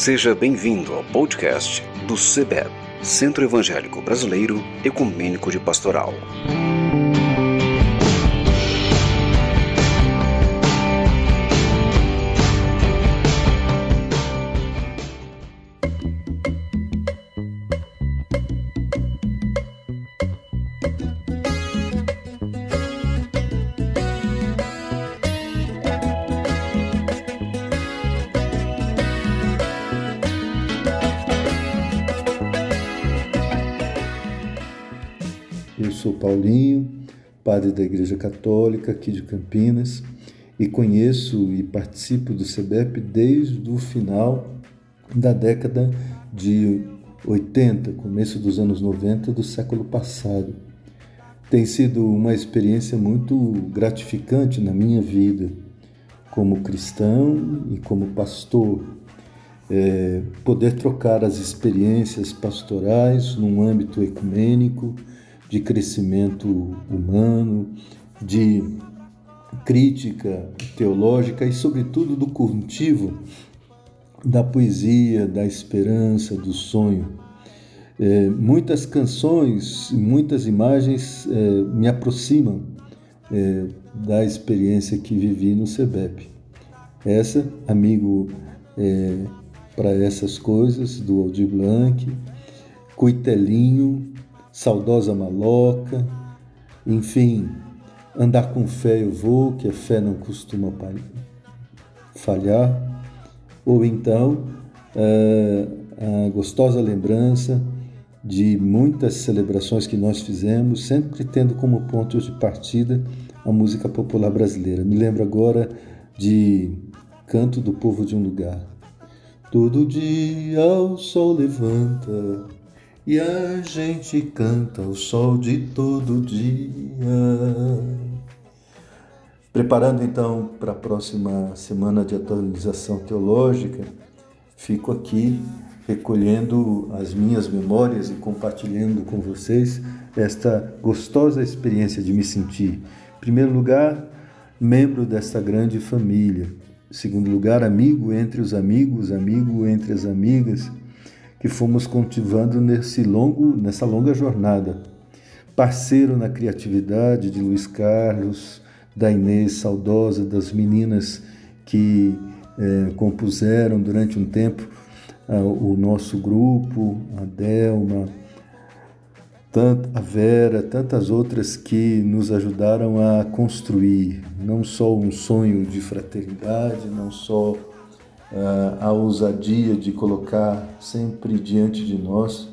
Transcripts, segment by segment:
Seja bem-vindo ao podcast do CEBEP, Centro Evangélico Brasileiro Ecumênico de Pastoral. Eu sou Paulinho, padre da Igreja Católica aqui de Campinas e conheço e participo do CEBEP desde o final da década de 80, começo dos anos 90 do século passado. Tem sido uma experiência muito gratificante na minha vida, como cristão e como pastor. É, poder trocar as experiências pastorais num âmbito ecumênico, de crescimento humano, de crítica teológica e, sobretudo, do cultivo da poesia, da esperança, do sonho. É, muitas canções, muitas imagens é, me aproximam é, da experiência que vivi no CEBEP. Essa, amigo é, para essas coisas, do Aldir Blanc, Coitelinho, saudosa maloca, enfim, andar com fé eu vou, que a fé não costuma falhar, ou então é, a gostosa lembrança de muitas celebrações que nós fizemos, sempre tendo como ponto de partida a música popular brasileira. Me lembro agora de Canto do Povo de um Lugar. Todo dia o sol levanta e a gente canta o sol de todo dia. Preparando então para a próxima semana de atualização teológica, fico aqui recolhendo as minhas memórias e compartilhando com vocês esta gostosa experiência de me sentir, em primeiro lugar, membro desta grande família, em segundo lugar, amigo entre os amigos, amigo entre as amigas que fomos cultivando nesse longo, nessa longa jornada. Parceiro na criatividade de Luiz Carlos, da Inês saudosa, das meninas que é, compuseram durante um tempo o nosso grupo, a Delma, a Vera, tantas outras que nos ajudaram a construir não só um sonho de fraternidade, não só a ousadia de colocar sempre diante de nós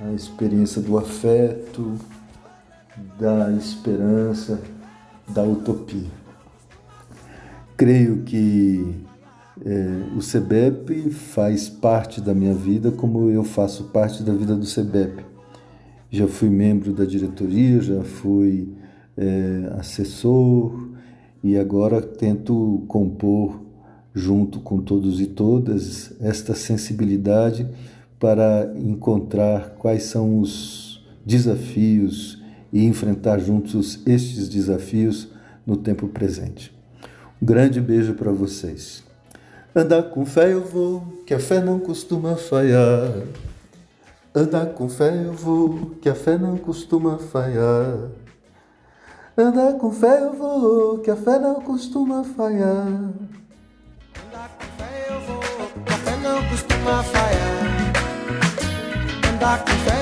a experiência do afeto, da esperança, da utopia. Creio que é, o SEBEP faz parte da minha vida como eu faço parte da vida do SEBEP. Já fui membro da diretoria, já fui é, assessor e agora tento compor junto com todos e todas, esta sensibilidade para encontrar quais são os desafios e enfrentar juntos estes desafios no tempo presente. Um grande beijo para vocês. Andar com fé eu vou, que a fé não costuma falhar. Andar com fé eu vou, que a fé não costuma falhar. Andar com fé eu vou, que a fé não costuma falhar. Fé eu vou, a fé